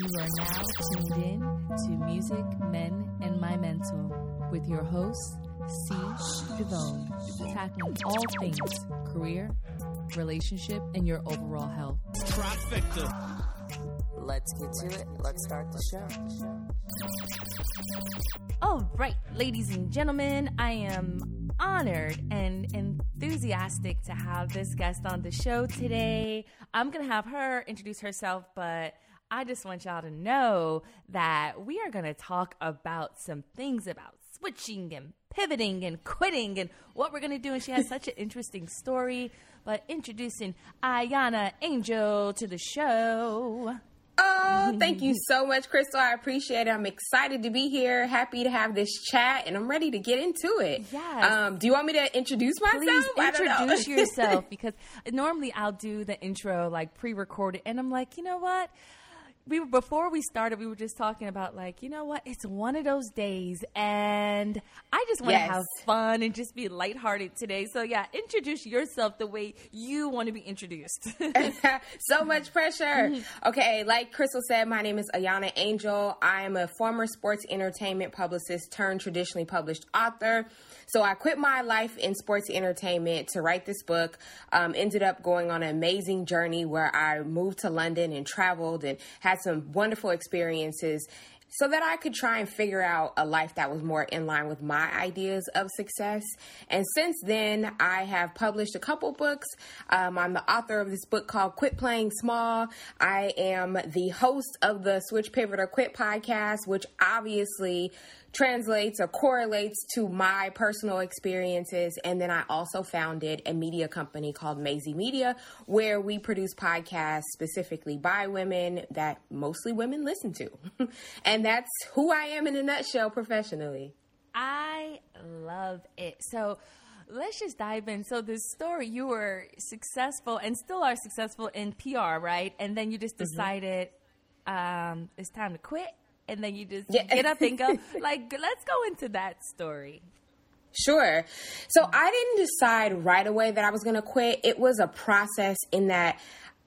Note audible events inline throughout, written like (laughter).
You are now tuned in to Music, Men, and My Mental with your host, C. Devone, tackling all things career, relationship, and your overall health. Trifecta. Let's get to it. Let's start the show. All right, ladies and gentlemen, I am honored and enthusiastic to have this guest on the show today. I'm going to have her introduce herself, but I just want y'all to know that we are going to talk about some things about switching and pivoting and quitting and what we're going to do. And she has such an interesting story. But introducing Ayana Angel to the show. Oh, thank you so much, Crystal. I appreciate it. I'm excited to be here. Happy to have this chat, and I'm ready to get into it. Yes. Um, do you want me to introduce myself? Please I don't know. introduce (laughs) yourself because normally I'll do the intro like pre-recorded, and I'm like, you know what? We were before we started, we were just talking about like, you know what? It's one of those days, and I just want to Yes. have fun and just be lighthearted today. So yeah, introduce yourself the way you want to be introduced. (laughs) (laughs) so much pressure. Okay, like Crystal said, my name is Ayana Angel. I am a former sports entertainment publicist turned traditionally published author. So I quit my life in sports entertainment to write this book. Um, ended up going on an amazing journey where I moved to London and traveled and had some wonderful experiences so that I could try and figure out a life that was more in line with my ideas of success. And since then, I have published a couple books. Um, I'm the author of this book called Quit Playing Small. I am the host of the Switch Pivot or Quit podcast, which obviously translates or correlates to my personal experiences. And then I also founded a media company called Maisie Media, where we produce podcasts specifically by women that mostly women listen to. (laughs) and that's who I am in a nutshell professionally. I love it. So let's just dive in. So this story, you were successful and still are successful in PR, right? And then you just Mm-hmm. decided um, it's time to quit. And then you just Yeah. get up and go. (laughs) like, let's go into that story. Sure. So I didn't decide right away that I was going to quit. It was a process in that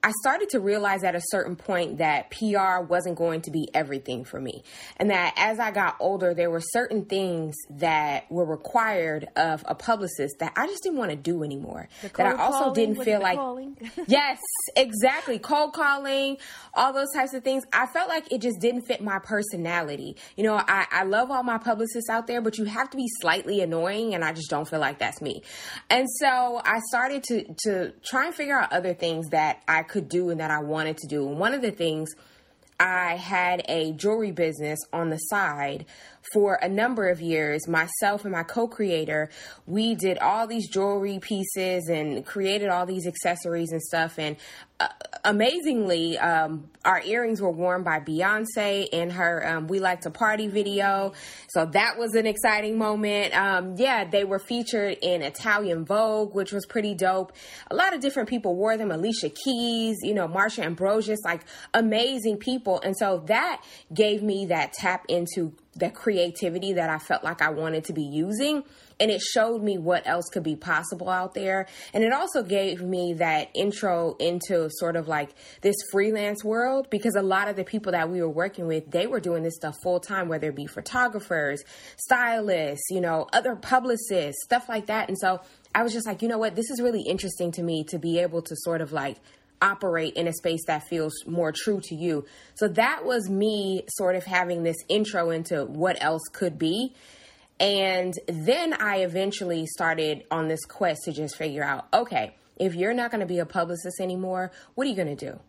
I started to realize at a certain point that PR wasn't going to be everything for me. And that as I got older, there were certain things that were required of a publicist that I just didn't want to do anymore. That I also calling, didn't feel like (laughs) yes, exactly. Cold calling, all those types of things. I felt like it just didn't fit my personality. You know, I, I love all my publicists out there, but you have to be slightly annoying, and I just don't feel like that's me. And so I started to to try and figure out other things that I could do and that I wanted to do. And one of the things I had a jewelry business on the side for a number of years. Myself and my co creator, we did all these jewelry pieces and created all these accessories and stuff. And uh, amazingly, um, our earrings were worn by Beyonce in her um, We Like to Party video. So that was an exciting moment. Um, yeah, they were featured in Italian Vogue, which was pretty dope. A lot of different people wore them. Alicia Keys, you know, Marsha Ambrosius, like amazing people. And so that gave me that tap into the creativity that I felt like I wanted to be using. And it showed me what else could be possible out there. And it also gave me that intro into sort of like this freelance world because a lot of the people that we were working with, they were doing this stuff full time, whether it be photographers, stylists, you know, other publicists, stuff like that. And so I was just like, you know what, this is really interesting to me to be able to sort of like operate in a space that feels more true to you. So that was me sort of having this intro into what else could be. And then I eventually started on this quest to just figure out okay, if you're not going to be a publicist anymore, what are you going to do?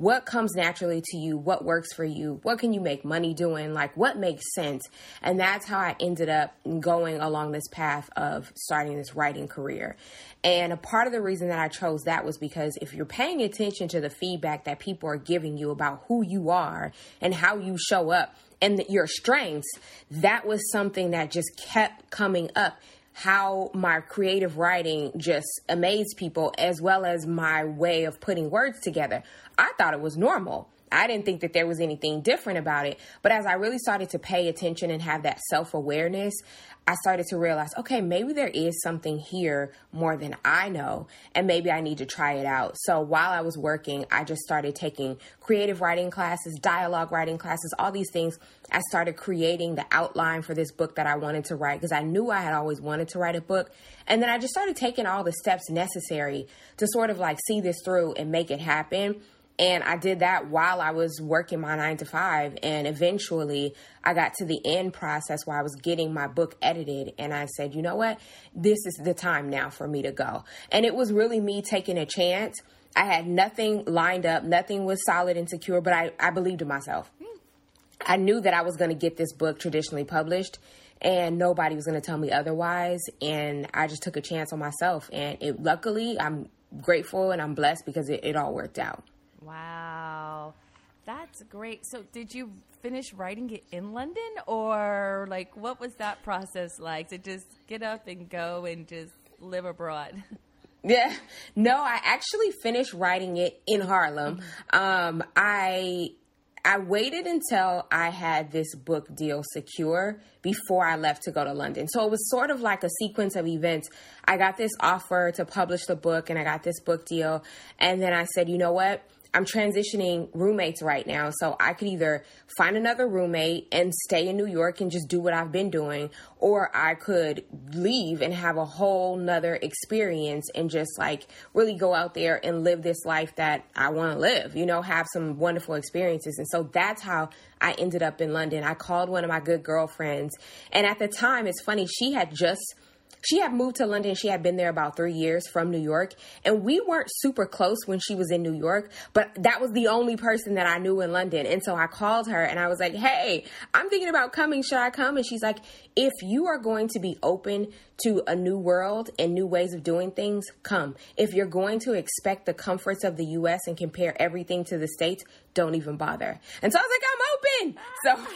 What comes naturally to you? What works for you? What can you make money doing? Like, what makes sense? And that's how I ended up going along this path of starting this writing career. And a part of the reason that I chose that was because if you're paying attention to the feedback that people are giving you about who you are and how you show up and your strengths, that was something that just kept coming up how my creative writing just amazed people as well as my way of putting words together. I thought it was normal. I didn't think that there was anything different about it. But as I really started to pay attention and have that self awareness, I started to realize, okay, maybe there is something here more than I know, and maybe I need to try it out. So while I was working, I just started taking creative writing classes, dialogue writing classes, all these things. I started creating the outline for this book that I wanted to write because I knew I had always wanted to write a book. And then I just started taking all the steps necessary to sort of like see this through and make it happen. And I did that while I was working my nine to five. And eventually I got to the end process where I was getting my book edited. And I said, you know what? This is the time now for me to go. And it was really me taking a chance. I had nothing lined up, nothing was solid and secure, but I, I believed in myself. I knew that I was going to get this book traditionally published and nobody was going to tell me otherwise. And I just took a chance on myself. And it, luckily, I'm grateful and I'm blessed because it, it all worked out. Wow. That's great. So, did you finish writing it in London, or like what was that process like to just get up and go and just live abroad? (laughs) Yeah, no, I actually finished writing it in Harlem. Mm-hmm. Um, I I waited until I had this book deal secure before I left to go to London. So it was sort of like a sequence of events. I got this offer to publish the book and I got this book deal. And then I said, you know what? I'm transitioning roommates right now. So I could either find another roommate and stay in New York and just do what I've been doing, or I could leave and have a whole nother experience and just like really go out there and live this life that I want to live, you know, have some wonderful experiences. And so that's how I ended up in London. I called one of my good girlfriends. And at the time, it's funny, she had just she had moved to London. She had been there about three years from New York. And we weren't super close when she was in New York, but that was the only person that I knew in London. And so I called her and I was like, hey, I'm thinking about coming. Should I come? And she's like, if you are going to be open to a new world and new ways of doing things, come. If you're going to expect the comforts of the US and compare everything to the States, don't even bother. And so I was like, I'm open.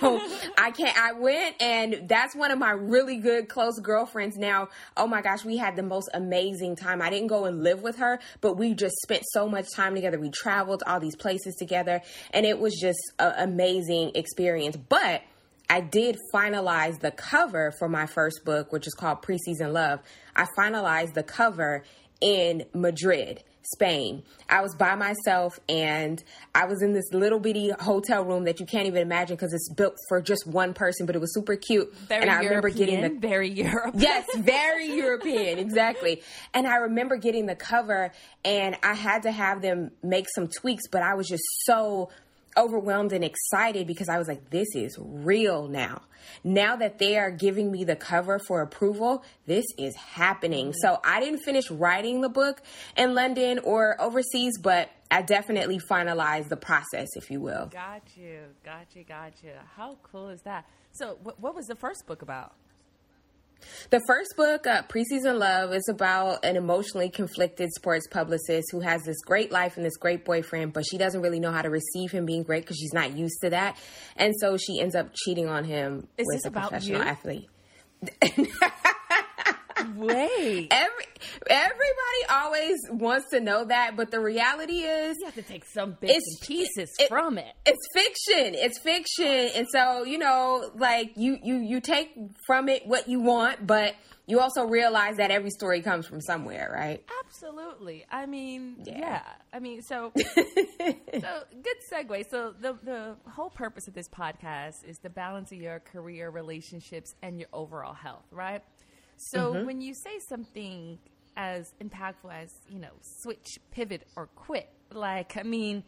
So (laughs) I can't, I went and that's one of my really good close girlfriends now. Oh my gosh, we had the most amazing time. I didn't go and live with her, but we just spent so much time together. We traveled all these places together and it was just an amazing experience. But I did finalize the cover for my first book, which is called Preseason Love. I finalized the cover in Madrid. Spain. I was by myself and I was in this little bitty hotel room that you can't even imagine because it's built for just one person, but it was super cute. Very and I European, remember getting the very European. Yes, (laughs) very European, exactly. And I remember getting the cover and I had to have them make some tweaks, but I was just so overwhelmed and excited because I was like, this is real now. Now that they are giving me the cover for approval, this is happening. Mm-hmm. So I didn't finish writing the book in London or overseas, but I definitely finalized the process, if you will. Got you, got you, got you. How cool is that? So, what was the first book about? The first book, uh, Preseason Love, is about an emotionally conflicted sports publicist who has this great life and this great boyfriend, but she doesn't really know how to receive him being great because she's not used to that. And so she ends up cheating on him is with a professional you? athlete. (laughs) Wait. Every everybody always wants to know that, but the reality is you have to take some bits and pieces it, from it. It's fiction. It's fiction, and so you know, like you you you take from it what you want, but you also realize that every story comes from somewhere, right? Absolutely. I mean, yeah. yeah. I mean, so (laughs) so good segue. So the the whole purpose of this podcast is to balance of your career, relationships, and your overall health, right? So mm-hmm. when you say something as impactful as, you know, switch, pivot, or quit, like, I mean,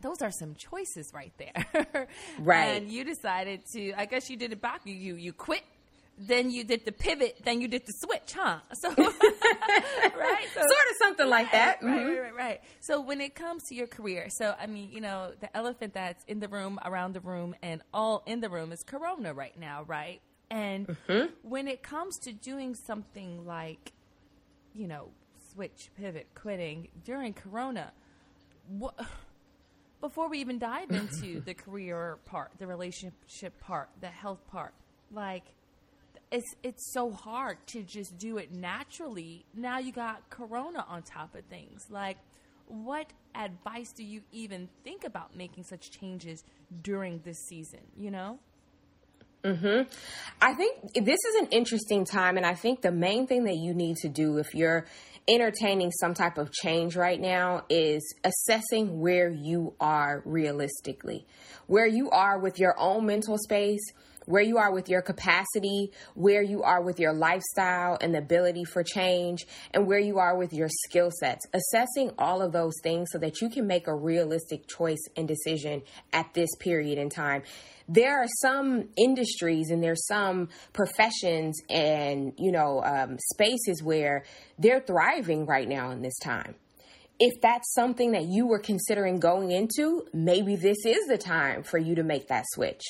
those are some choices right there. (laughs) right. And you decided to, I guess you did it back. You, you, you quit then you did the pivot, then you did the switch, huh? (laughs) So, (laughs) right? So, sort of something like that. Right, mm-hmm. right, right, right. So, when it comes to your career, so I mean, you know, the elephant that's in the room, around the room, and all in the room is Corona right now, right? And mm-hmm. when it comes to doing something like, you know, switch, pivot, quitting during Corona, what, (sighs) before we even dive (laughs) into the career part, the relationship part, the health part, like it's it's so hard to just do it naturally. Now you got Corona on top of things. Like, what advice do you even think about making such changes during this season? You know. Hmm. I think this is an interesting time, and I think the main thing that you need to do if you're entertaining some type of change right now is assessing where you are realistically, where you are with your own mental space where you are with your capacity, where you are with your lifestyle and the ability for change, and where you are with your skill sets. Assessing all of those things so that you can make a realistic choice and decision at this period in time. There are some industries and there's some professions and you know um, spaces where they're thriving right now in this time if that's something that you were considering going into, maybe this is the time for you to make that switch,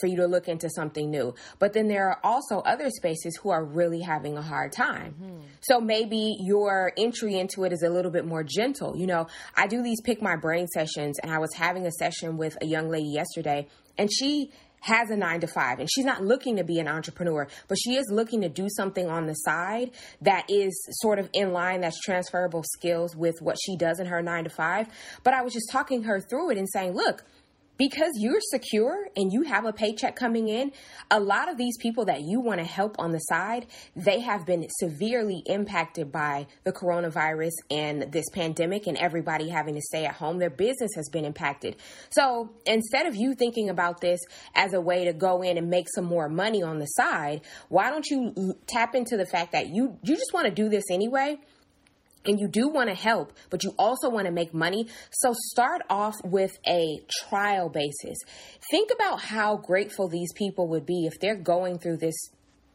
for you to look into something new. But then there are also other spaces who are really having a hard time. Mm-hmm. So maybe your entry into it is a little bit more gentle. You know, I do these pick my brain sessions, and I was having a session with a young lady yesterday, and she has a nine to five and she's not looking to be an entrepreneur, but she is looking to do something on the side that is sort of in line, that's transferable skills with what she does in her nine to five. But I was just talking her through it and saying, look, because you're secure and you have a paycheck coming in, a lot of these people that you want to help on the side, they have been severely impacted by the coronavirus and this pandemic and everybody having to stay at home. Their business has been impacted. So instead of you thinking about this as a way to go in and make some more money on the side, why don't you tap into the fact that you you just want to do this anyway? And you do want to help, but you also want to make money. So start off with a trial basis. Think about how grateful these people would be if they're going through this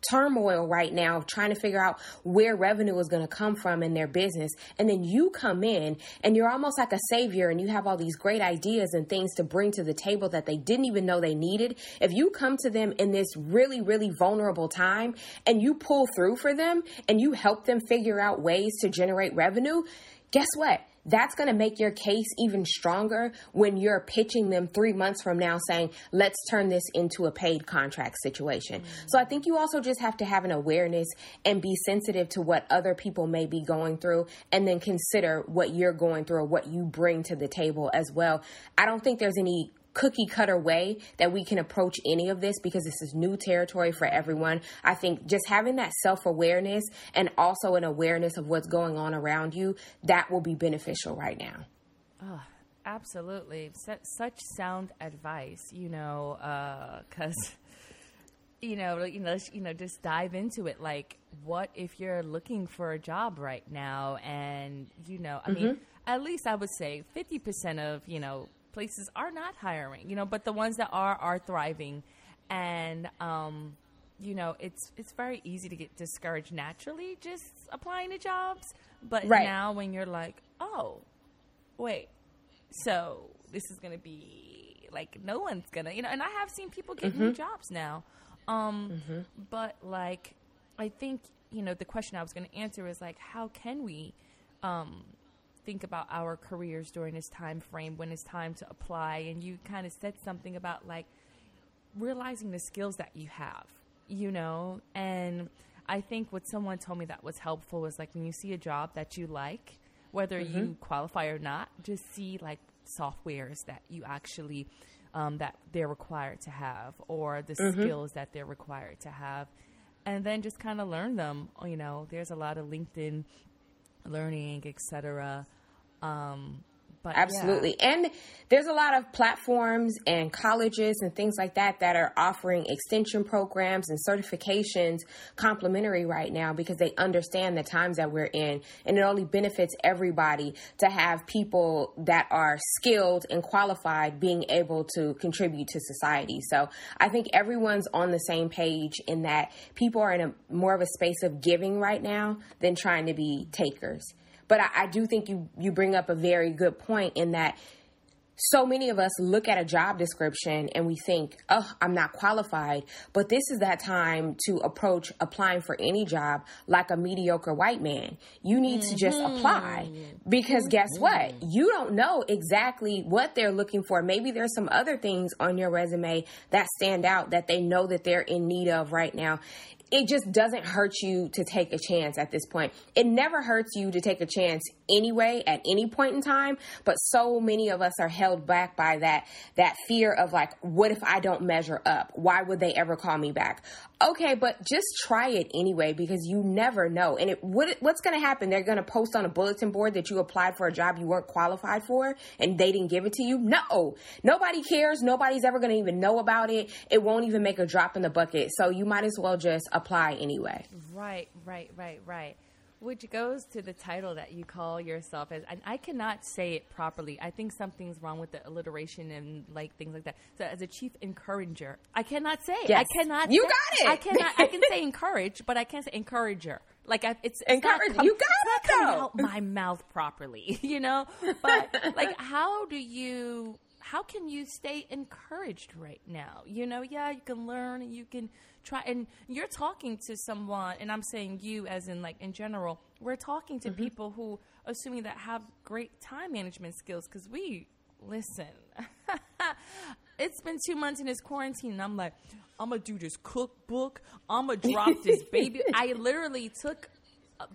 turmoil right now trying to figure out where revenue is going to come from in their business. And then you come in and you're almost like a savior and you have all these great ideas and things to bring to the table that they didn't even know they needed. If you come to them in this really, really vulnerable time and you pull through for them and you help them figure out ways to generate revenue, guess what? That's going to make your case even stronger when you're pitching them three months from now saying, let's turn this into a paid contract situation. Mm-hmm. So I think you also just have to have an awareness and be sensitive to what other people may be going through and then consider what you're going through or what you bring to the table as well. I don't think there's any cookie cutter way that we can approach any of this because this is new territory for everyone. I think just having that self awareness and also an awareness of what's going on around you, that will be beneficial right now. Oh, absolutely. such sound advice, you know, because. Uh, (laughs) you know, you know, you know, just dive into it. Like, what if you're looking for a job right now, and you know, I mm-hmm. mean, at least I would say fifty percent of you know places are not hiring, you know, but the ones that are are thriving, and um, you know, it's it's very easy to get discouraged naturally just applying to jobs. But right. now, when you're like, oh, wait, so this is gonna be like no one's gonna, you know, and I have seen people get mm-hmm. new jobs now. Um, mm-hmm. but like, I think you know the question I was going to answer is like, how can we um, think about our careers during this time frame when it's time to apply and you kind of said something about like realizing the skills that you have you know and i think what someone told me that was helpful was like when you see a job that you like whether mm-hmm. you qualify or not just see like softwares that you actually um, that they're required to have or the mm-hmm. skills that they're required to have and then just kind of learn them you know there's a lot of linkedin learning, etc. Um, but Absolutely. Yeah. And there's a lot of platforms and colleges and things like that that are offering extension programs and certifications complimentary right now because they understand the times that we're in. And it only benefits everybody to have people that are skilled and qualified being able to contribute to society. So I think everyone's on the same page in that people are in a more of a space of giving right now than trying to be takers. But I, I do think you you bring up a very good point in that so many of us look at a job description and we think, oh, I'm not qualified. But this is that time to approach applying for any job like a mediocre white man. You need mm-hmm. to just mm-hmm. apply because guess mm-hmm. what? You don't know exactly what they're looking for. Maybe there's some other things on your resume that stand out that they know that they're in need of right now it just doesn't hurt you to take a chance at this point. It never hurts you to take a chance anyway at any point in time, but so many of us are held back by that that fear of like what if I don't measure up? Why would they ever call me back? Okay, but just try it anyway because you never know. And it what what's going to happen? They're going to post on a bulletin board that you applied for a job you weren't qualified for and they didn't give it to you? No. Nobody cares. Nobody's ever going to even know about it. It won't even make a drop in the bucket. So you might as well just apply anyway. Right, right, right, right. Which goes to the title that you call yourself as, and I cannot say it properly. I think something's wrong with the alliteration and like things like that. So, as a chief encourager, I cannot say. Yes. I cannot. You say- got it. I cannot. I can say encourage, but I can't say encourager. Like I, it's, Encourage- com- you got it, not though. out my mouth properly, (laughs) you know. But like, how do you? How can you stay encouraged right now? You know, yeah, you can learn you can try. And you're talking to someone, and I'm saying you as in like in general. We're talking to Mm-hmm. people who, assuming that have great time management skills, because we listen. (laughs) it's been two months in this quarantine, and I'm like, I'm gonna do this cookbook. I'm gonna drop this baby. (laughs) I literally took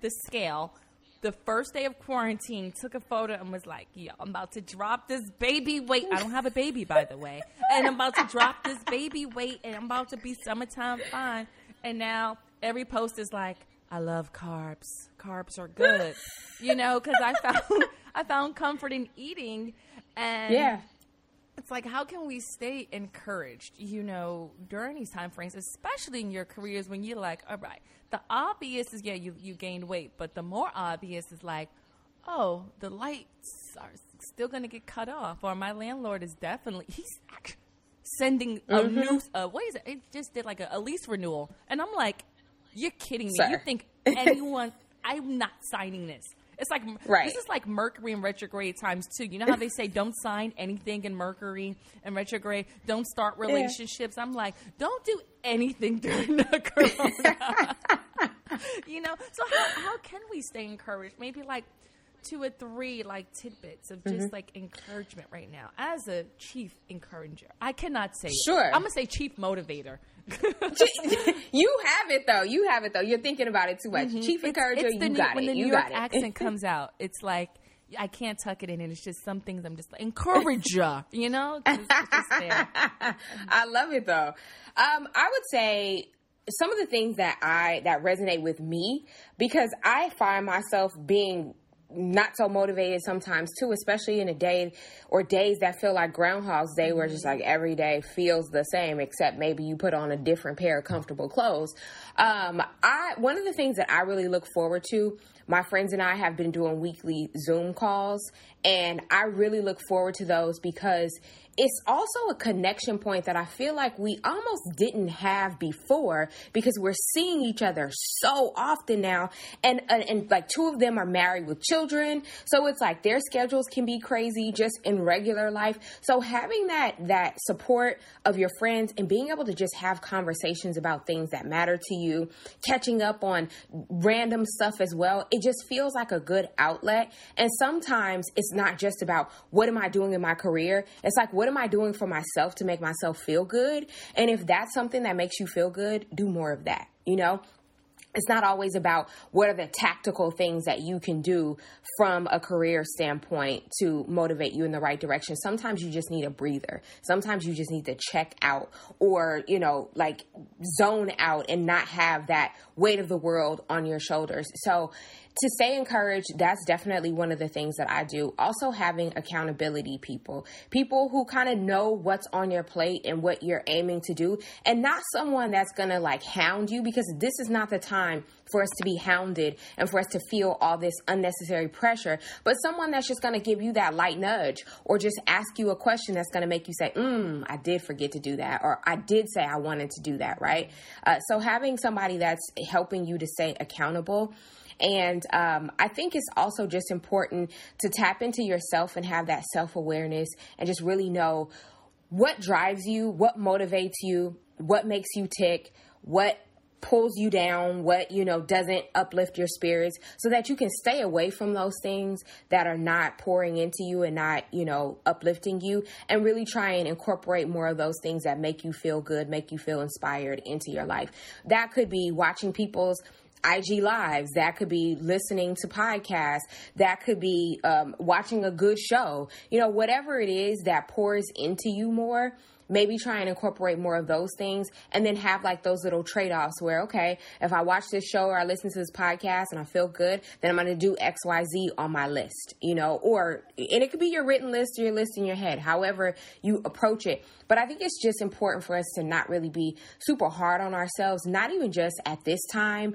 the scale the first day of quarantine, took a photo, and was like, "Yo, I'm about to drop this baby weight. I don't have a baby, by the way, and I'm about to drop this baby weight, and I'm about to be summertime fine." And now every post is like, "I love carbs. Carbs are good," (laughs) you know, because I found I found comfort in eating, and Yeah. it's like how can we stay encouraged you know during these time frames especially in your careers when you're like all right the obvious is yeah you, you gained weight but the more obvious is like oh the lights are still going to get cut off or my landlord is definitely he's sending a Mm-hmm. new uh, what is it it just did like a, a lease renewal and i'm like you're kidding me Sir. you think (laughs) anyone i'm not signing this it's like Right. this is like Mercury in retrograde times two. You know how they say don't sign anything in Mercury and retrograde, don't start relationships. I'm like, don't do anything (laughs) during the corona. (laughs) you know, so how how can we stay encouraged? Maybe like two or three like tidbits of just Mm-hmm. like encouragement right now as a chief encourager. I cannot say it. Sure. I'm gonna say chief motivator. (laughs) you have it though. You have it though. You're thinking about it too much. Chief encourager, Mm-hmm. It's the you New- got when it. the New you York accent (laughs) comes out, it's like I can't tuck it in, and it's just some things I'm just like encourager, you know. (laughs) It's it's just there. I love it though. Um, I would say some of the things that I that resonate with me because I find myself being not so motivated sometimes too, especially in a day or days that feel like Groundhog's Day, where just like every day feels the same, except maybe you put on a different pair of comfortable clothes. Um, I one of the things that I really look forward to. My friends and I have been doing weekly Zoom calls, and I really look forward to those because it's also a connection point that I feel like we almost didn't have before because we're seeing each other so often now, and and, and like two of them are married with children, so it's like their schedules can be crazy just in regular life. So having that that support of your friends and being able to just have conversations about things that matter to you, catching up on random stuff as well, it just feels like a good outlet. And sometimes it's not just about what am I doing in my career. It's like what am I doing for myself to make myself feel good? And if that's something that makes you feel good, do more of that. You know? it's not always about what are the tactical things that you can do from a career standpoint to motivate you in the right direction. Sometimes you just need a breather. Sometimes you just need to check out or, you know, like zone out and not have that weight of the world on your shoulders. So, to stay encouraged, that's definitely one of the things that I do. Also, having accountability people, people who kind of know what's on your plate and what you're aiming to do, and not someone that's gonna like hound you because this is not the time for us to be hounded and for us to feel all this unnecessary pressure, but someone that's just gonna give you that light nudge or just ask you a question that's gonna make you say, mm, I did forget to do that, or I did say I wanted to do that, right? Uh, so, having somebody that's helping you to stay accountable. And um, I think it's also just important to tap into yourself and have that self awareness and just really know what drives you, what motivates you, what makes you tick, what pulls you down, what, you know, doesn't uplift your spirits so that you can stay away from those things that are not pouring into you and not, you know, uplifting you and really try and incorporate more of those things that make you feel good, make you feel inspired into your life. That could be watching people's IG lives. That could be listening to podcasts. That could be um, watching a good show. You know, whatever it is that pours into you more maybe try and incorporate more of those things and then have like those little trade-offs where okay if i watch this show or i listen to this podcast and i feel good then i'm going to do xyz on my list you know or and it could be your written list or your list in your head however you approach it but i think it's just important for us to not really be super hard on ourselves not even just at this time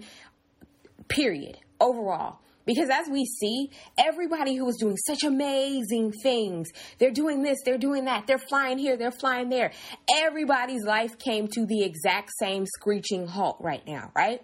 period overall because as we see, everybody who is doing such amazing things, they're doing this, they're doing that, they're flying here, they're flying there. Everybody's life came to the exact same screeching halt right now, right?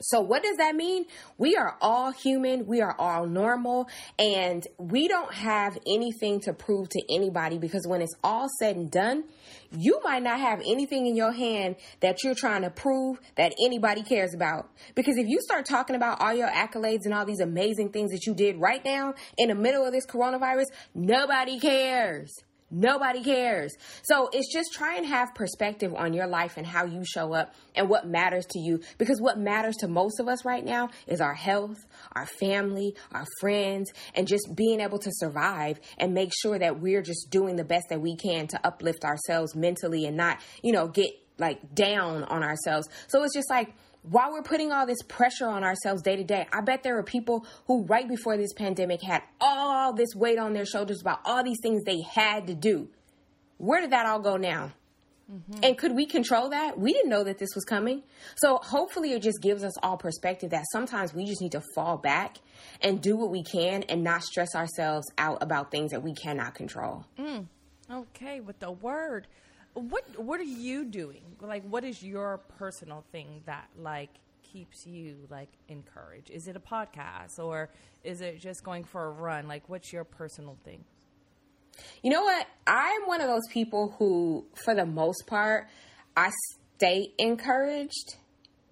So, what does that mean? We are all human, we are all normal, and we don't have anything to prove to anybody because when it's all said and done, you might not have anything in your hand that you're trying to prove that anybody cares about. Because if you start talking about all your accolades and all these amazing things that you did right now in the middle of this coronavirus, nobody cares. Nobody cares. So it's just try and have perspective on your life and how you show up and what matters to you. Because what matters to most of us right now is our health, our family, our friends, and just being able to survive and make sure that we're just doing the best that we can to uplift ourselves mentally and not, you know, get like down on ourselves. So it's just like, while we're putting all this pressure on ourselves day to day, I bet there are people who, right before this pandemic, had all this weight on their shoulders about all these things they had to do. Where did that all go now? Mm-hmm. And could we control that? We didn't know that this was coming. So hopefully it just gives us all perspective that sometimes we just need to fall back and do what we can and not stress ourselves out about things that we cannot control. Mm. Okay, with the word what what are you doing? Like, what is your personal thing that like keeps you like encouraged? Is it a podcast or is it just going for a run? Like, what's your personal thing? You know what? I'm one of those people who, for the most part, I stay encouraged.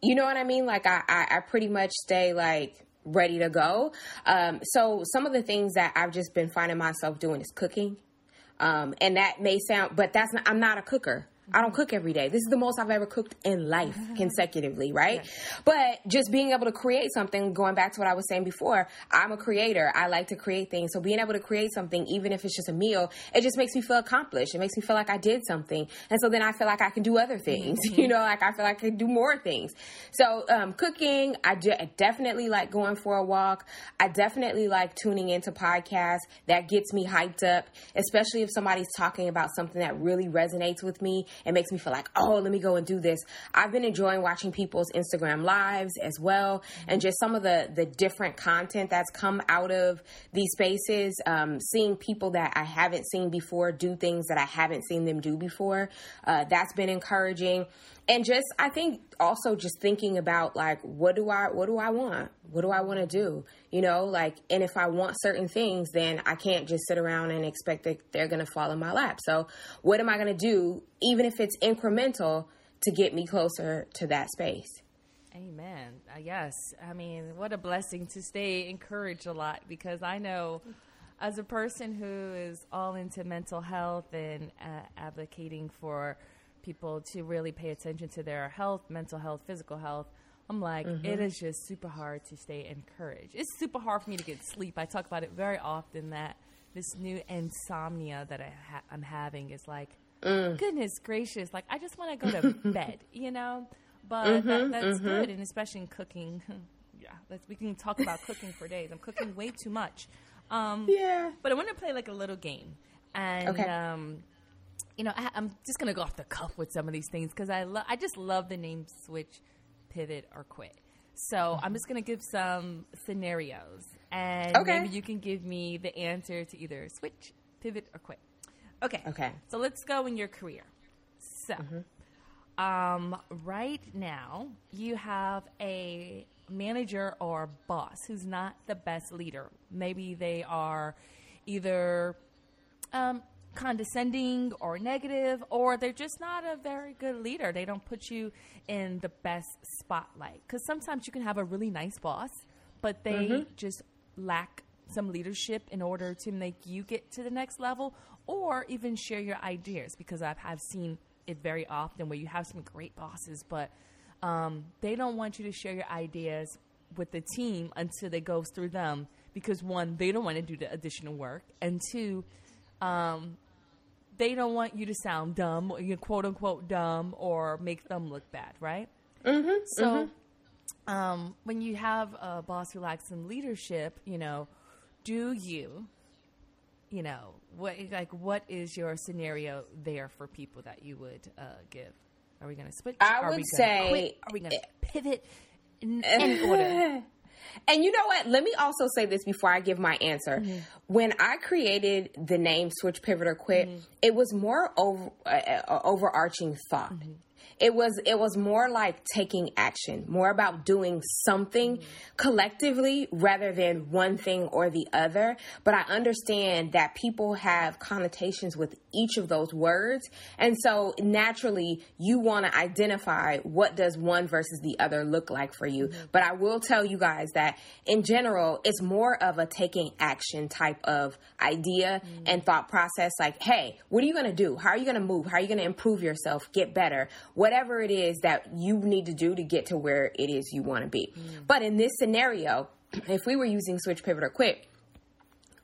You know what I mean? Like, I, I, I pretty much stay like ready to go. Um, so some of the things that I've just been finding myself doing is cooking. Um, and that may sound, but that's not, I'm not a cooker. I don't cook every day. This is the most I've ever cooked in life consecutively, right? Yeah. But just being able to create something, going back to what I was saying before, I'm a creator. I like to create things. So being able to create something, even if it's just a meal, it just makes me feel accomplished. It makes me feel like I did something. And so then I feel like I can do other things, (laughs) mm-hmm. you know, like I feel like I can do more things. So um, cooking, I, de- I definitely like going for a walk. I definitely like tuning into podcasts. That gets me hyped up, especially if somebody's talking about something that really resonates with me it makes me feel like, oh, let me go and do this. I've been enjoying watching people's Instagram lives as well, and just some of the the different content that's come out of these spaces. Um, seeing people that I haven't seen before do things that I haven't seen them do before. Uh, that's been encouraging and just i think also just thinking about like what do i what do i want? What do i want to do? You know like and if i want certain things then i can't just sit around and expect that they're going to fall in my lap. So what am i going to do even if it's incremental to get me closer to that space? Amen. Uh, yes. I mean what a blessing to stay encouraged a lot because i know as a person who is all into mental health and uh, advocating for people to really pay attention to their health, mental health, physical health. I'm like, mm-hmm. it is just super hard to stay encouraged. It's super hard for me to get sleep. I talk about it very often that this new insomnia that I ha- I'm having is like, mm. goodness gracious, like I just want to go to (laughs) bed, you know? But mm-hmm, that, that's mm-hmm. good, and especially in cooking. (laughs) yeah, we can talk about cooking for days. I'm cooking way too much. Um, yeah. But I want to play like a little game. And okay. um, you know, I, am just gonna go off the cuff with some of these things because I love, I just love the name switch, pivot, or quit. So mm-hmm. I'm just gonna give some scenarios, and okay. maybe you can give me the answer to either switch, pivot, or quit. Okay. Okay. So let's go in your career. So, mm-hmm. um, right now you have a manager or boss who's not the best leader. Maybe they are either um, condescending or negative, or they're just not a very good leader. They don't put you in the best spotlight. Because sometimes you can have a really nice boss, but they Mm-hmm. just lack some leadership in order to make you get to the next level or even share your ideas. Because I've have seen it very often where you have some great bosses, but um, they don't want you to share your ideas with the team until it goes through them because one, they don't want to do the additional work, and two, um, they don't want you to sound dumb, you quote unquote dumb, or make them look bad, right? Mm-hmm. So, Um, when you have a boss who lacks some leadership, you know, do you, you know, what like what is your scenario there for people that you would uh, give? Are we going to switch? I Are would we gonna say- quit? Are we going to pivot in any order? (laughs) And you know what? Let me also say this before I give my answer. Mm-hmm. When I created the name Switch Pivot or Quit, Mm-hmm. it was more over uh, uh, overarching thought. Mm-hmm. It was it was more like taking action, more about doing something Mm-hmm. collectively rather than one thing or the other. But I understand that people have connotations with each of those words, and so naturally you want to identify what does one versus the other look like for you. But I will tell you guys that in general, it's more of a taking action type of idea and thought process. Like, hey, what are you going to do? How are you going to move? How are you going to improve yourself, get better? Whatever it is that you need to do to get to where it is you want to be. Mm. But in this scenario, if we were using switch, pivot, or quit,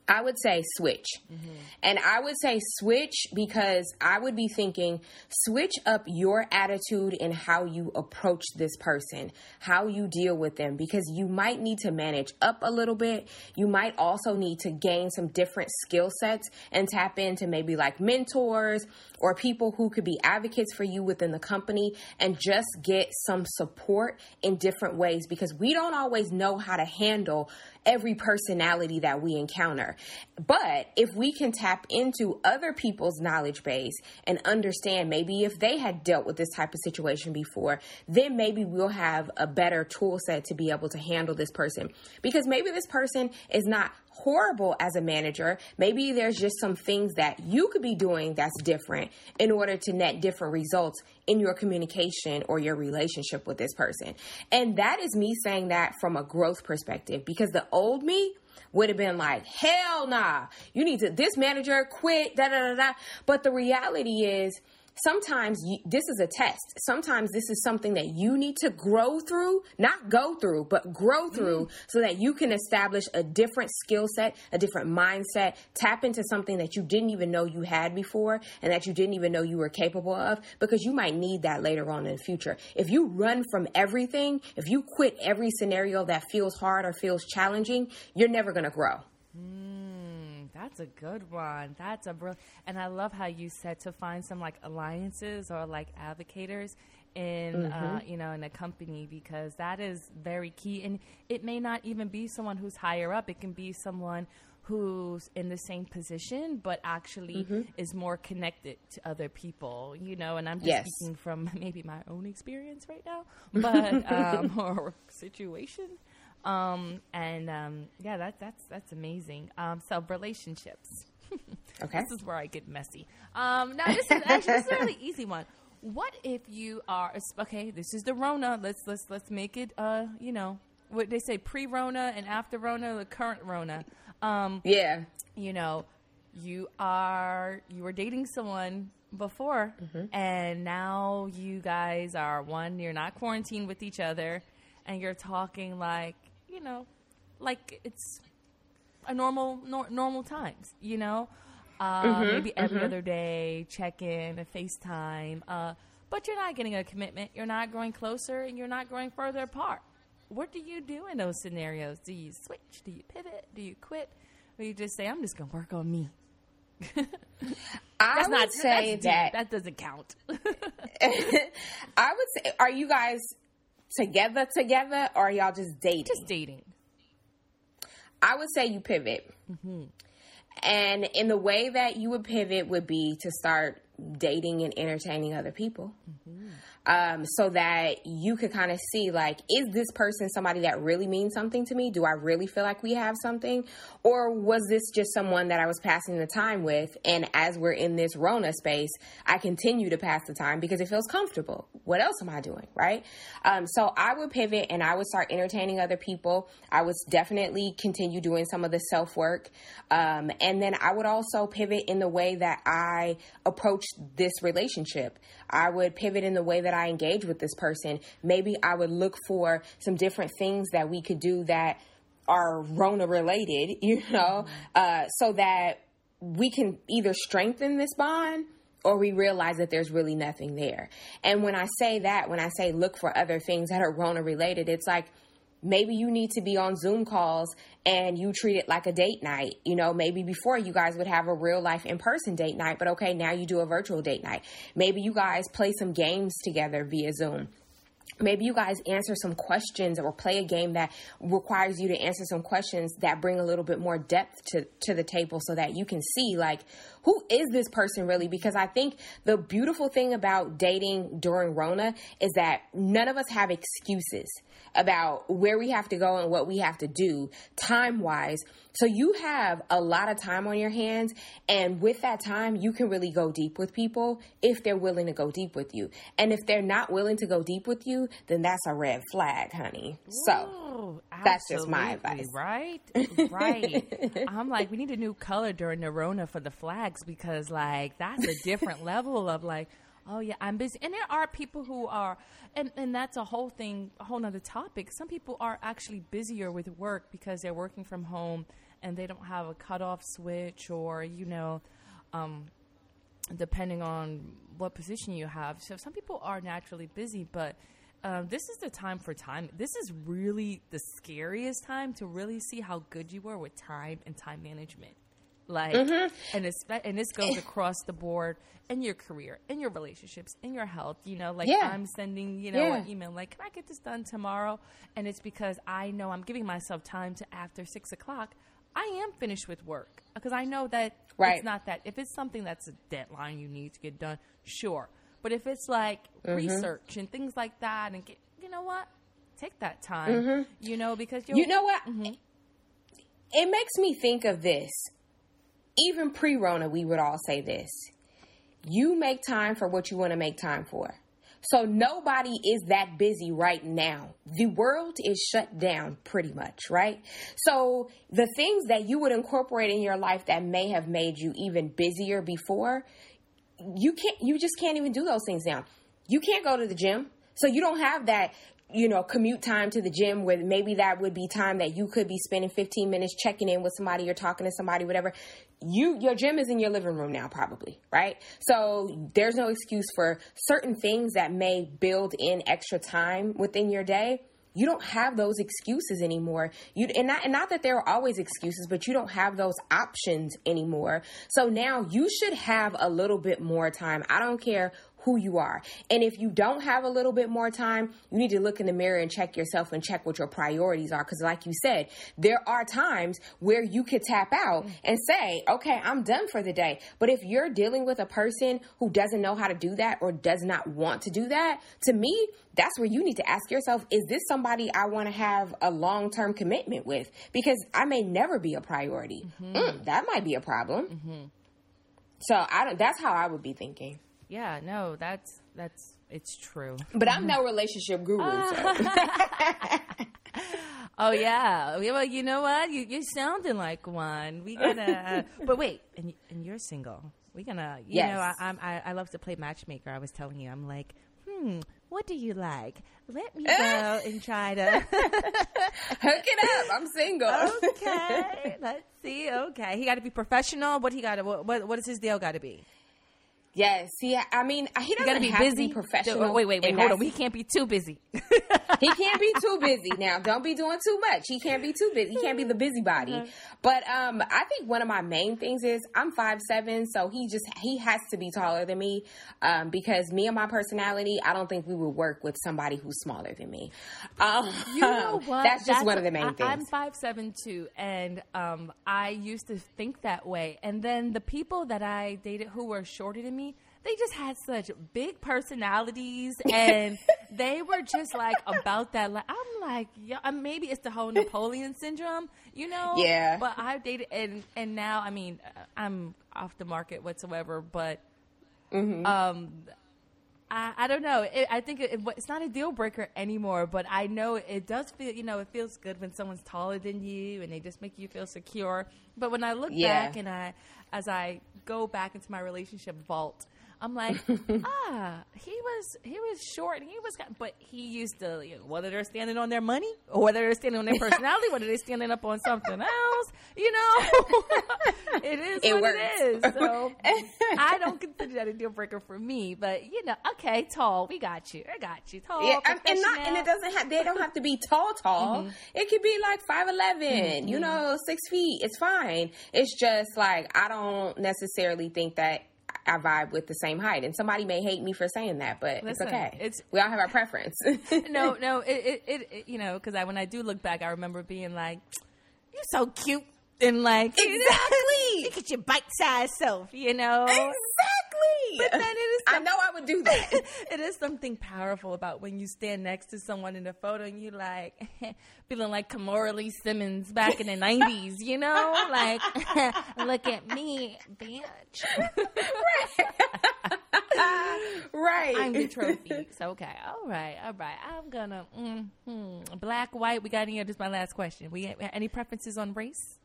I would say switch. Mm-hmm. And I would say switch because I would be thinking switch up your attitude and how you approach this person, how you deal with them, because you might need to manage up a little bit. You might also need to gain some different skill sets and tap into maybe like mentors or people who could be advocates for you within the company and just get some support in different ways because we don't always know how to handle every personality that we encounter. But if we can tap into other people's knowledge base and understand maybe if they had dealt with this type of situation before, then maybe we'll have a better tool set to be able to handle this person. Because maybe this person is not horrible as a manager. Maybe there's just some things that you could be doing that's different in order to net different results in your communication or your relationship with this person. And that is me saying that from a growth perspective because the old me would have been like, hell nah, you need to, this manager quit, da da da da. But the reality is, sometimes you, this is a test. Sometimes this is something that you need to grow through, not go through, but grow mm-hmm. through so that you can establish a different skill set, a different mindset, tap into something that you didn't even know you had before and that you didn't even know you were capable of because you might need that later on in the future. If you run from everything, if you quit every scenario that feels hard or feels challenging, you're never going to grow. Mm. That's a good one. That's a brilliant. And I love how you said to find some like alliances or like advocators in uh, you know in a company because that is very key. And it may not even be someone who's higher up. It can be someone who's in the same position but actually is more connected to other people. You know, and I'm just Yes. speaking from (laughs) maybe my own experience right now, but um, (laughs) or situation. Um, and um, yeah, that, that's that's amazing. Um, so relationships. (laughs) Okay. This is where I get messy. Um, now this is actually this is a really easy one. What if you are okay? This is the Rona. Let's let's let's make it. Uh, you know what they say: pre-Rona and after Rona, the current Rona. Um, Yeah. you know, you are you were dating someone before, and now you guys are one. You're not quarantined with each other, and you're talking like you know, like it's a normal nor- normal times. You know, uh, maybe every other day, check in, a FaceTime. Uh, but you're not getting a commitment. You're not growing closer, and you're not growing further apart. What do you do in those scenarios? Do you switch? Do you pivot? Do you quit? Or you just say, "I'm just gonna work on me." I would not say deep. that that doesn't count. (laughs) (laughs) I would say, are you guys together together or are y'all just dating? just dating. I would say you pivot. And in the way that you would pivot would be to start dating and entertaining other people. Mm-hmm um, so that you could kind of see like, is this person somebody that really means something to me? Do I really feel like we have something? Or was this just someone that I was passing the time with? And as we're in this Rona space, I continue to pass the time because it feels comfortable. What else am I doing? Right. Um, so I would pivot and I would start entertaining other people. I would definitely continue doing some of the self work. Um, and then I would also pivot in the way that I approach this relationship. I would pivot in the way that I engage with this person, maybe I would look for some different things that we could do that are Rona related, (laughs) you know, uh, so that we can either strengthen this bond or we realize that there's really nothing there. And when I say that, when I say look for other things that are Rona related, it's like, maybe you need to be on Zoom calls and you treat it like a date night. You know, maybe before you guys would have a real life in person date night, but okay, now you do a virtual date night. Maybe you guys play some games together via Zoom maybe you guys answer some questions or play a game that requires you to answer some questions that bring a little bit more depth to, to the table so that you can see like who is this person really because i think the beautiful thing about dating during rona is that none of us have excuses about where we have to go and what we have to do time wise so you have a lot of time on your hands. And with that time, you can really go deep with people if they're willing to go deep with you. And if they're not willing to go deep with you, then that's a red flag, honey. So that's just my advice. Right? (laughs) Right. I'm like, we need a new color during Rona for the flags because, like, that's a different (laughs) level of, like, Oh yeah, I'm busy. And there are people who are, and and that's a whole thing, a whole nother topic. Some people are actually busier with work because they're working from home and they don't have a cutoff switch, or you know, um, depending on what position you have. So some people are naturally busy, but. Um, this is the time for time. This is really the scariest time to really see how good you are with time and time management. Like, mm-hmm. and it's and this goes across the board in your career, in your relationships, in your health. You know, like yeah. I'm sending, you know, yeah. an email like, "Can I get this done tomorrow?" And it's because I know I'm giving myself time to after six o'clock. I am finished with work because I know that right. it's not that. If it's something that's a deadline you need to get done, sure. But if it's like mm-hmm. research and things like that, and get, you know what, take that time. Mm-hmm. You know, because you know what, mm-hmm. it makes me think of this even pre Rona, we would all say this you make time for what you want to make time for. So nobody is that busy right now. The world is shut down pretty much, right? So the things that you would incorporate in your life that may have made you even busier before, you can't you just can't even do those things now. You can't go to the gym. So you don't have that you know, commute time to the gym where maybe that would be time that you could be spending 15 minutes checking in with somebody or talking to somebody, whatever. You, your gym is in your living room now, probably, right? So there's no excuse for certain things that may build in extra time within your day. You don't have those excuses anymore. You and not and not that there are always excuses, but you don't have those options anymore. So now you should have a little bit more time. I don't care who you are. And if you don't have a little bit more time, you need to look in the mirror and check yourself and check what your priorities are. Because, like you said, there are times where you could tap out and say, okay, I'm done for the day. But if you're dealing with a person who doesn't know how to do that or does not want to do that, to me, that's where you need to ask yourself, is this somebody I want to have a long term commitment with? Because I may never be a priority. Mm-hmm. Mm, that might be a problem. Mm-hmm. So I don't, that's how I would be thinking. Yeah, no, that's that's it's true. But I'm mm-hmm. no relationship guru. So. (laughs) oh yeah, well you know what? You you're sounding like one. We gonna, uh, but wait, and and you're single. We gonna. You yes. know, I, I I love to play matchmaker. I was telling you, I'm like, hmm, what do you like? Let me go eh. and try to (laughs) hook it up. I'm single. okay, (laughs) let's see. Okay, he got to be professional. What he got what, what what is his deal got to be? Yes, yeah. I mean, he doesn't he have busy. to be professional. Wait, wait, wait. Hold on. He can't be too busy. he can't be too (laughs) busy. Now, don't be doing too much. He can't be too busy. He can't be the busybody. Mm-hmm. But um, I think one of my main things is I'm five seven, so he just he has to be taller than me. Um, because me and my personality, I don't think we would work with somebody who's smaller than me. Um, you know (laughs) what? That's just that's one of the main I, things. I'm five seven too, and um, I used to think that way. And then the people that I dated who were shorter than me they just had such big personalities (laughs) and they were just like about that like i'm like yeah maybe it's the whole napoleon syndrome you know Yeah. but i've dated and and now i mean i'm off the market whatsoever but Mm-hmm. um I, I don't know. It, I think it, it- it's not a deal breaker anymore, but I know it does feel, you know, it feels good when someone's taller than you and they just make you feel secure. But when I look Yeah. back and I, as I go back into my relationship vault, I'm like, (laughs) ah, he was he was short and he was, but he used to you know, whether they're standing on their money or whether they're standing on their (laughs) personality, whether they're standing up on something else, you know, (laughs) it is It what works. it is. So I don't consider that a deal breaker for me, but you know, okay, tall, we got you, I got you, tall, Yeah, and, not and it doesn't have they don't have to be tall tall. Mm-hmm. It could be like 5'11", you know, six feet. It's fine. It's just like I don't necessarily think that I vibe with the same height. And somebody may hate me for saying that, but Listen, it's okay. it's- we all have our preference. (laughs) no, no, it, it, it, you know, because I when I do look back, I remember being like, "You're so cute," and like, (laughs) Exactly. look at your bite-sized self, you know. exactly. But then it is I know I would do that. (laughs) it is something powerful about when you stand next to someone in a photo and you like (laughs) feeling like Kimora Lee Simmons back in the nineties, you know? Like (laughs) look at me, bitch. right. right. I'm the trophy. So okay, all right, all right. I'm gonna mm, black, white. We got any? This is my last question. We any preferences on race?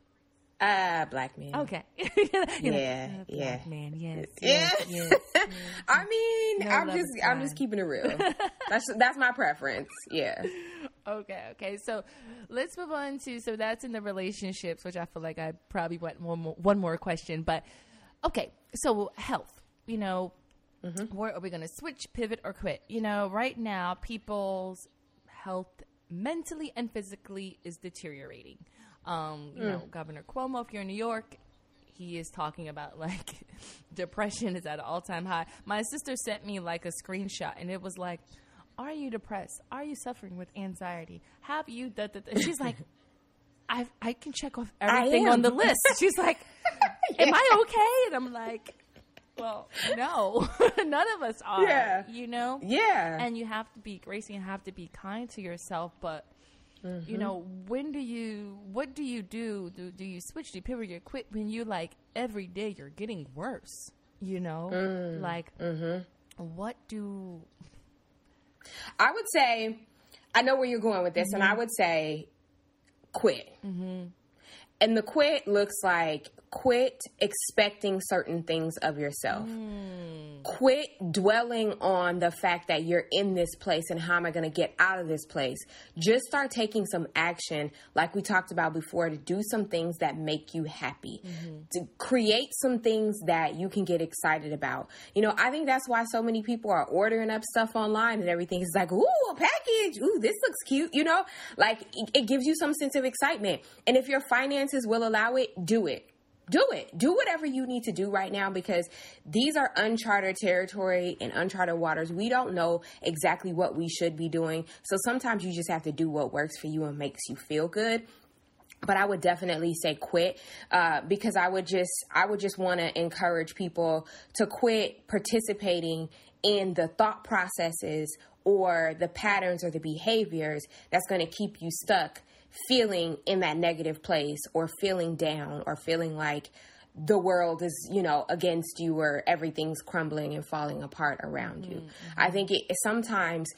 Uh black man. Okay. (laughs) Yeah, know, yeah. black man. Yes. Yeah. Yes. yes. (laughs) I mean, No I'm just I'm just keeping it real. (laughs) that's that's my preference. Yeah. Okay, okay. So let's move on to so that's in the relationships, which I feel like I probably want one more, one more question. But okay, so health. You know, where are we going to switch, pivot, or quit? You know, right now people's health, mentally and physically, is deteriorating. Um, you know, Governor Cuomo, if you're in New York, he is talking about (laughs) like depression is at an all time high. My sister sent me like a screenshot, and it was like, "Are you depressed? Are you suffering with anxiety? Have you?" Da, da, da. She's like, (laughs) "I I can check off everything on the list." (laughs) She's like, "Am I okay?" And I'm like, "Well, no, none of us are." Yeah. You know. Yeah. And you have to be Gracie, you have to be kind to yourself, but Mm-hmm. you know, when do you what do you do? Do do you switch, do you pivot, you quit when you like every day you're getting worse? You know? Mm. Like Mm-hmm. what do I would say, I know where you're going with this, and Mm-hmm. I would say quit. And the quit looks like quit expecting certain things of yourself. Mm. Quit dwelling on the fact that you're in this place and how am I going to get out of this place. Just start taking some action, like we talked about before, to do some things that make you happy, Mm-hmm. to create some things that you can get excited about. You know, I think that's why so many people are ordering up stuff online and everything. It's like, ooh, a package. Ooh, this looks cute. You know, like it, it gives you some sense of excitement. And if your finances will allow it, do it do it. Do whatever you need to do right now because these are uncharted territory and uncharted waters. We don't know exactly what we should be doing. So sometimes you just have to do what works for you and makes you feel good. But I would definitely say quit uh, because I would just I would just want to encourage people to quit participating in the thought processes or the patterns or the behaviors that's going to keep you stuck feeling in that negative place or feeling down or feeling like the world is, you know, against you or everything's crumbling and falling apart around you. Mm-hmm. I think it sometimes,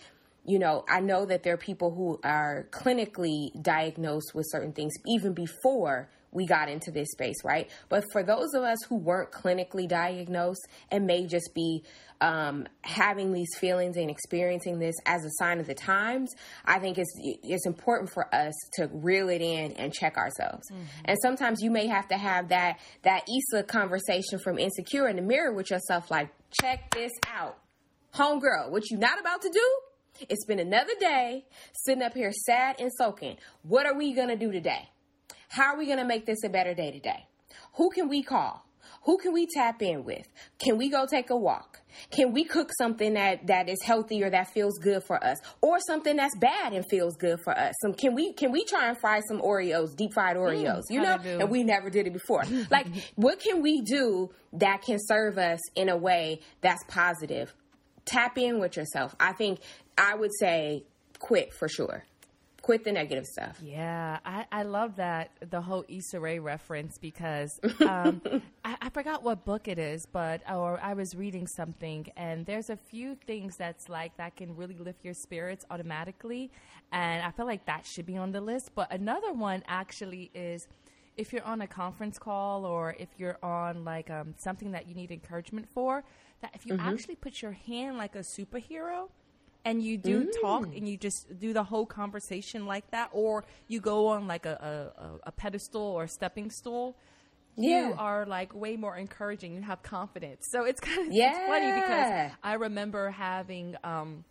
you know, I know that there are people who are clinically diagnosed with certain things even before we got into this space, right? But for those of us who weren't clinically diagnosed and may just be um, having these feelings and experiencing this as a sign of the times, I think it's it's important for us to reel it in and check ourselves. And sometimes you may have to have that that Issa conversation from Insecure in the mirror with yourself, like, check this out, homegirl. What you not about to do? It's been another day sitting up here sad and soaking. What are we gonna do today? How are we going to make this a better day today? Who can we call? Who can we tap in with? Can we go take a walk? Can we cook something that that is healthy or that feels good for us, or something that's bad and feels good for us? Some can we can we try and fry some Oreos, deep fried mm, Oreos, you know? And we never did it before. (laughs) like, what can we do that can serve us in a way that's positive? Tap in with yourself. I think I would say quit for sure quit the negative stuff. Yeah, I, I love that the whole Issa Rae reference because (laughs) um, I, I, forgot what book it is, but or I was reading something and there's a few things that's like that can really lift your spirits automatically, and I feel like that should be on the list. But another one actually is if you're on a conference call or if you're on like um, something that you need encouragement for, that if you mm-hmm. actually put your hand like a superhero and you do mm. talk and you just do the whole conversation like that, or you go on like a, a, a pedestal or a stepping stool, yeah. you are like way more encouraging. You have confidence. So it's kind of yeah. it's funny because I remember having, um,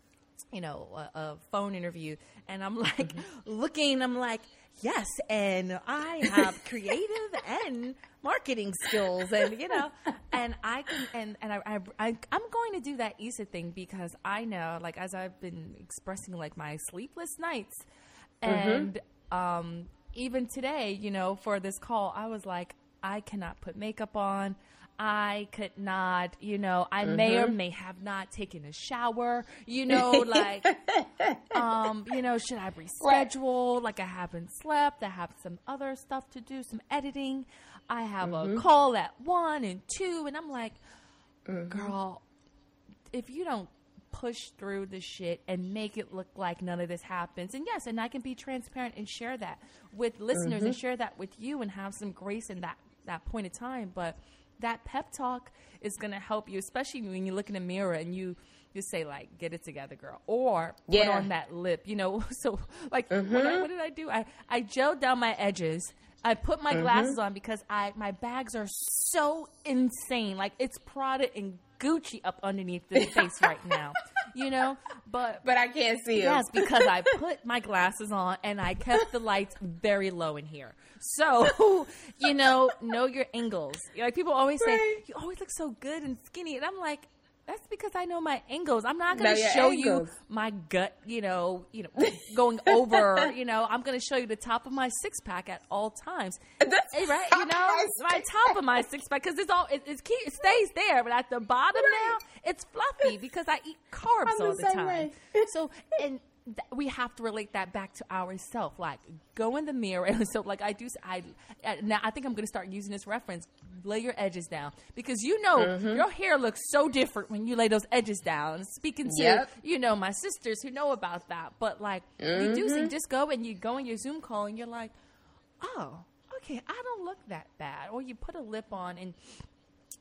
you know, a, a, phone interview, and I'm like mm-hmm. looking, I'm like, yes, and I have (laughs) creative and marketing skills, and you know, and I can, and and I, I, I am going to do that Issa thing because I know, like, as I've been expressing, like my sleepless nights, mm-hmm. and mm-hmm. um, even today, you know, for this call, I was like, I cannot put makeup on. I could not, you know, I mm-hmm. may or mm-hmm. may have not taken a shower, you know, like, (laughs) um, you know, should I reschedule? Right. Like I haven't slept. I have some other stuff to do, some editing. I have mm-hmm. a call at one and two, and I'm like, mm-hmm. girl, if you don't push through the shit and make it look like none of this happens. And yes, and I can be transparent and share that with listeners and mm-hmm. share that with you and have some grace in that that point of time, but that pep talk is going to help you, especially when you look in the mirror and you you say like, "Get it together, girl," or yeah. put on that lip. You know, (laughs) so like, mm-hmm. what, what, did I do? I I gelled down my edges. I put my mm-hmm. glasses on because I my bags are so insane. Like it's Prada and Gucci up underneath this (laughs) face right now. You know, but but I can't see them. Yes, because I put my glasses on and I kept the lights very low in here. So, (laughs) you know, know your angles. Like people always say, right. you always look so good and skinny, and I'm like, that's because I know my angles. I'm not going to show angles. you my gut, you know, you know, (laughs) going over, you know, I'm going to show you the top of my six pack at all times. That's right? You know, my top of my six pack because it's all it, it's it stays there, but at the bottom right. now it's fluffy because I eat carbs I'm all the, the time. So and th- we have to relate that back to ourselves. Like, go in the mirror. And (laughs) so, like, I do, I, now I think I'm going to start using this reference. Lay your edges down because you know mm-hmm. your hair looks so different when you lay those edges down. Speaking to, yep. you know, my sisters who know about that. But, like, mm-hmm. you do, so you just go and you go in your Zoom call and you're like, oh, okay, I don't look that bad. Or you put a lip on and,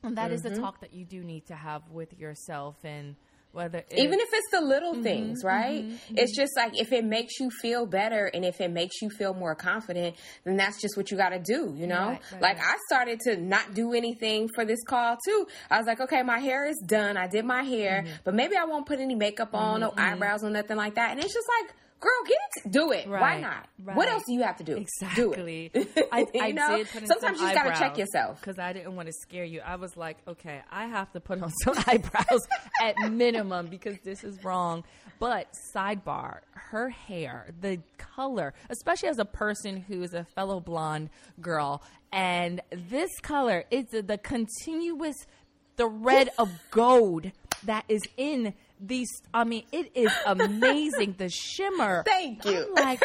and that mm-hmm. is the mm-hmm. talk that you do need to have with yourself and, whether even if it's the little mm-hmm, things right mm-hmm, mm-hmm. it's just like if it makes you feel better and if it makes you feel more confident then that's just what you got to do you know right, right, like right. i started to not do anything for this call too i was like okay my hair is done i did my hair mm-hmm. but maybe i won't put any makeup on no mm-hmm, mm-hmm. eyebrows or nothing like that and it's just like girl, get it, do it. Right, Why not? Right. What else do you have to do? Exactly. Do it. (laughs) I, I know? did. Put Sometimes you just gotta check yourself because I didn't want to scare you. I was like, okay, I have to put on (laughs) some eyebrows at minimum because this is wrong. But sidebar, her hair, the color, especially as a person who is a fellow blonde girl, and this color is the continuous thread of gold that is in these I mean, it is amazing the shimmer. (laughs) Thank you. I'm like,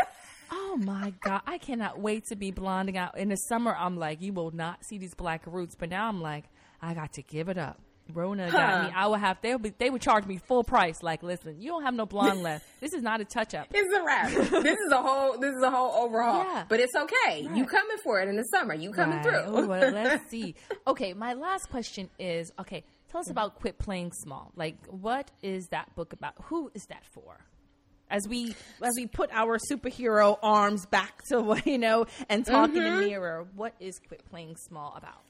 oh my god, I cannot wait to be blonding out. In the summer, I'm like, you will not see these black roots, but now I'm like, I got to give it up. Rona huh. got me. I would have. They would. They would charge me full price. Like, listen, you don't have no blonde (laughs) left. This is not a touch up. It's a wrap. this is a whole. This is a whole overhaul. Yeah. But it's okay. Right. You coming for it in the summer. You coming right. through. Ooh, well, let's (laughs) see. Okay, my last question is okay. Tell us about Quit Playing Small. Like, what is that book about? Who is that for? As we as we put our superhero arms back to (laughs) you know and talk mm-hmm. in the mm-hmm. mirror, what is Quit Playing Small about?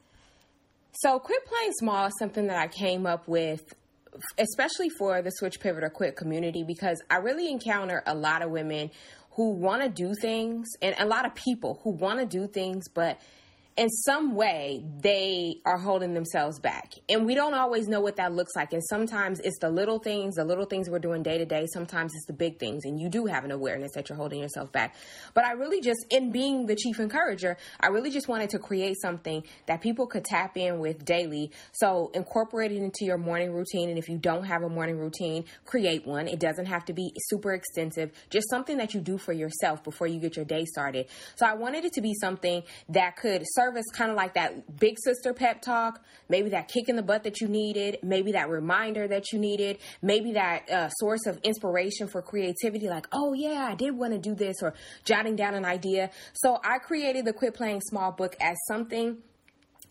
So, Quit Playing Small is something that I came up with especially for the switch pivot or quit community because I really encounter a lot of women who want to do things and a lot of people who want to do things but in some way they are holding themselves back. And we don't always know what that looks like. And sometimes it's the little things, the little things we're doing day to day. Sometimes it's the big things. And you do have an awareness that you're holding yourself back. But I really just, in being the chief encourager, I really just wanted to create something that people could tap in with daily. So incorporate it into your morning routine. And if you don't have a morning routine, create one. It doesn't have to be super extensive, just something that you do for yourself before you get your day started. So I wanted it to be something that could serve kind of like that big sister pep talk, maybe that kick in the butt that you needed, maybe that reminder that you needed, maybe that uh, source of inspiration for creativity, like, oh yeah, I did want to do this, or jotting down an idea. So I created the Quit Playing Small book as something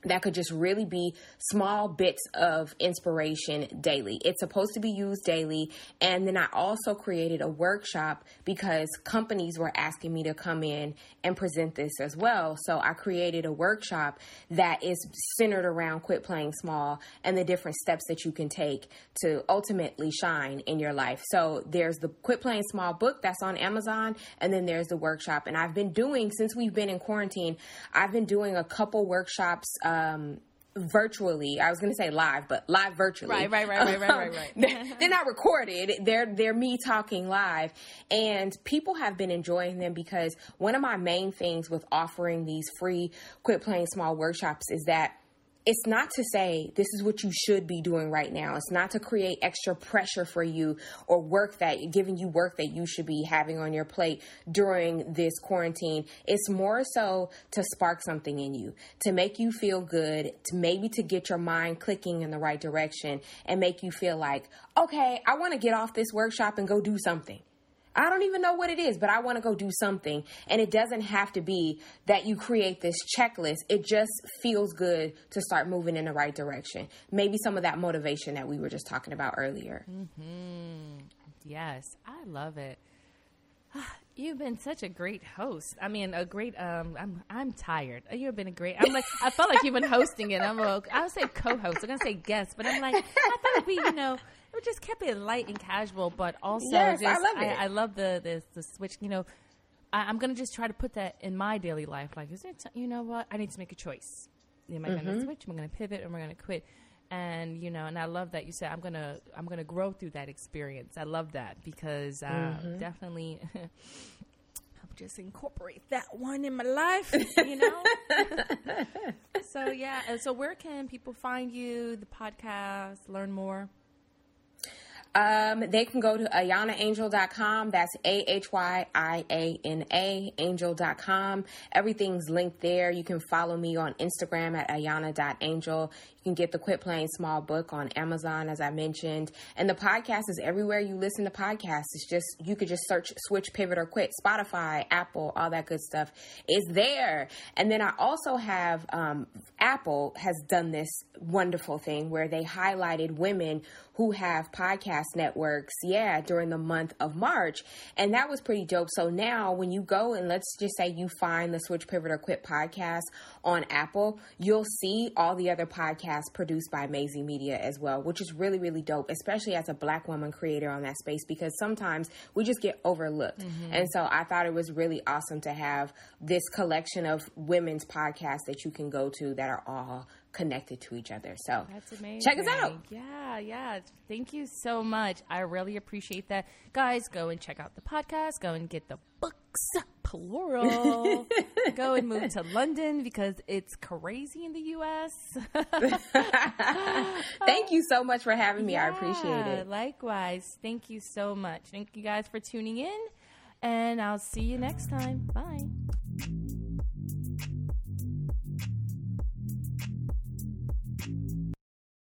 that could just really be small bits of inspiration daily. It's supposed to be used daily. And then I also created a workshop because companies were asking me to come in and present this as well. So I created a workshop that is centered around quit playing small and the different steps that you can take to ultimately shine in your life. So there's the quit playing small book that's on Amazon, and then there's the workshop. And I've been doing, since we've been in quarantine, I've been doing a couple workshops. Uh, Um, virtually. I was going to say live, but live virtually. Right, right, right, right, right, right. right. they're, (laughs) they're not recorded. They're they're me talking live, and people have been enjoying them because one of my main things with offering these free quit playing small workshops is that it's not to say this is what you should be doing right now. It's not to create extra pressure for you or work that giving you work that you should be having on your plate during this quarantine. It's more so to spark something in you, to make you feel good, to maybe to get your mind clicking in the right direction and make you feel like, okay, I want to get off this workshop and go do something. I don't even know what it is, but I want to go do something. And it doesn't have to be that you create this checklist. It just feels good to start moving in the right direction. Maybe some of that motivation that we were just talking about earlier. Mm-hmm. Yes, I love it. (sighs) You've been such a great host. I mean, a great. Um, I'm I'm tired. You've been a great. I'm like I felt like you've been hosting it. I'm like I would say co-host. I'm gonna say guest, but I'm like I thought we, you know, we just kept it light and casual, but also yes, just, I love it. I, I love the, the the switch. You know, I, am gonna just try to put that in my daily life. Like, is it? You know what? I need to make a choice. Am I mm-hmm. gonna switch? Am I gonna pivot? Am I gonna quit? And you know, and I love that you said I'm gonna I'm gonna grow through that experience. I love that because uh, mm-hmm. definitely. (laughs) just incorporate that one in my life, (laughs) you know. so yeah, so where can people find you, the podcast, learn more? Um, they can go to ahyianaangel.com. That's A H Y I A N A angel.com. Everything's linked there. You can follow me on Instagram at ahyiana.angel. You can get the Quit Playing Small book on Amazon, as I mentioned. And the podcast is everywhere you listen to podcasts. It's just, you could just search Switch, Pivot, or Quit. Spotify, Apple, all that good stuff is there. And then I also have, um, Apple has done this wonderful thing where they highlighted women who have podcast networks, yeah, during the month of March. And that was pretty dope. So now when you go and let's just say you find the Switch, Pivot, or Quit podcast on Apple, you'll see all the other podcasts produced by Amazing Media as well, which is really, really dope, especially as a black woman creator on that space because sometimes we just get overlooked. Mm-hmm. And so I thought it was really awesome to have this collection of women's podcasts that you can go to that are all connected to each other. So that's amazing. Check us out. Yeah, yeah. Thank you so much. I really appreciate that. Guys, go and check out the podcast. Go and get the books, (laughs) plural. go and move to (laughs) London because it's crazy in the U.S. (laughs) Thank you so much for having me. Yeah, I appreciate it. Likewise. Thank you so much. Thank you guys for tuning in. And I'll see you next time. Bye.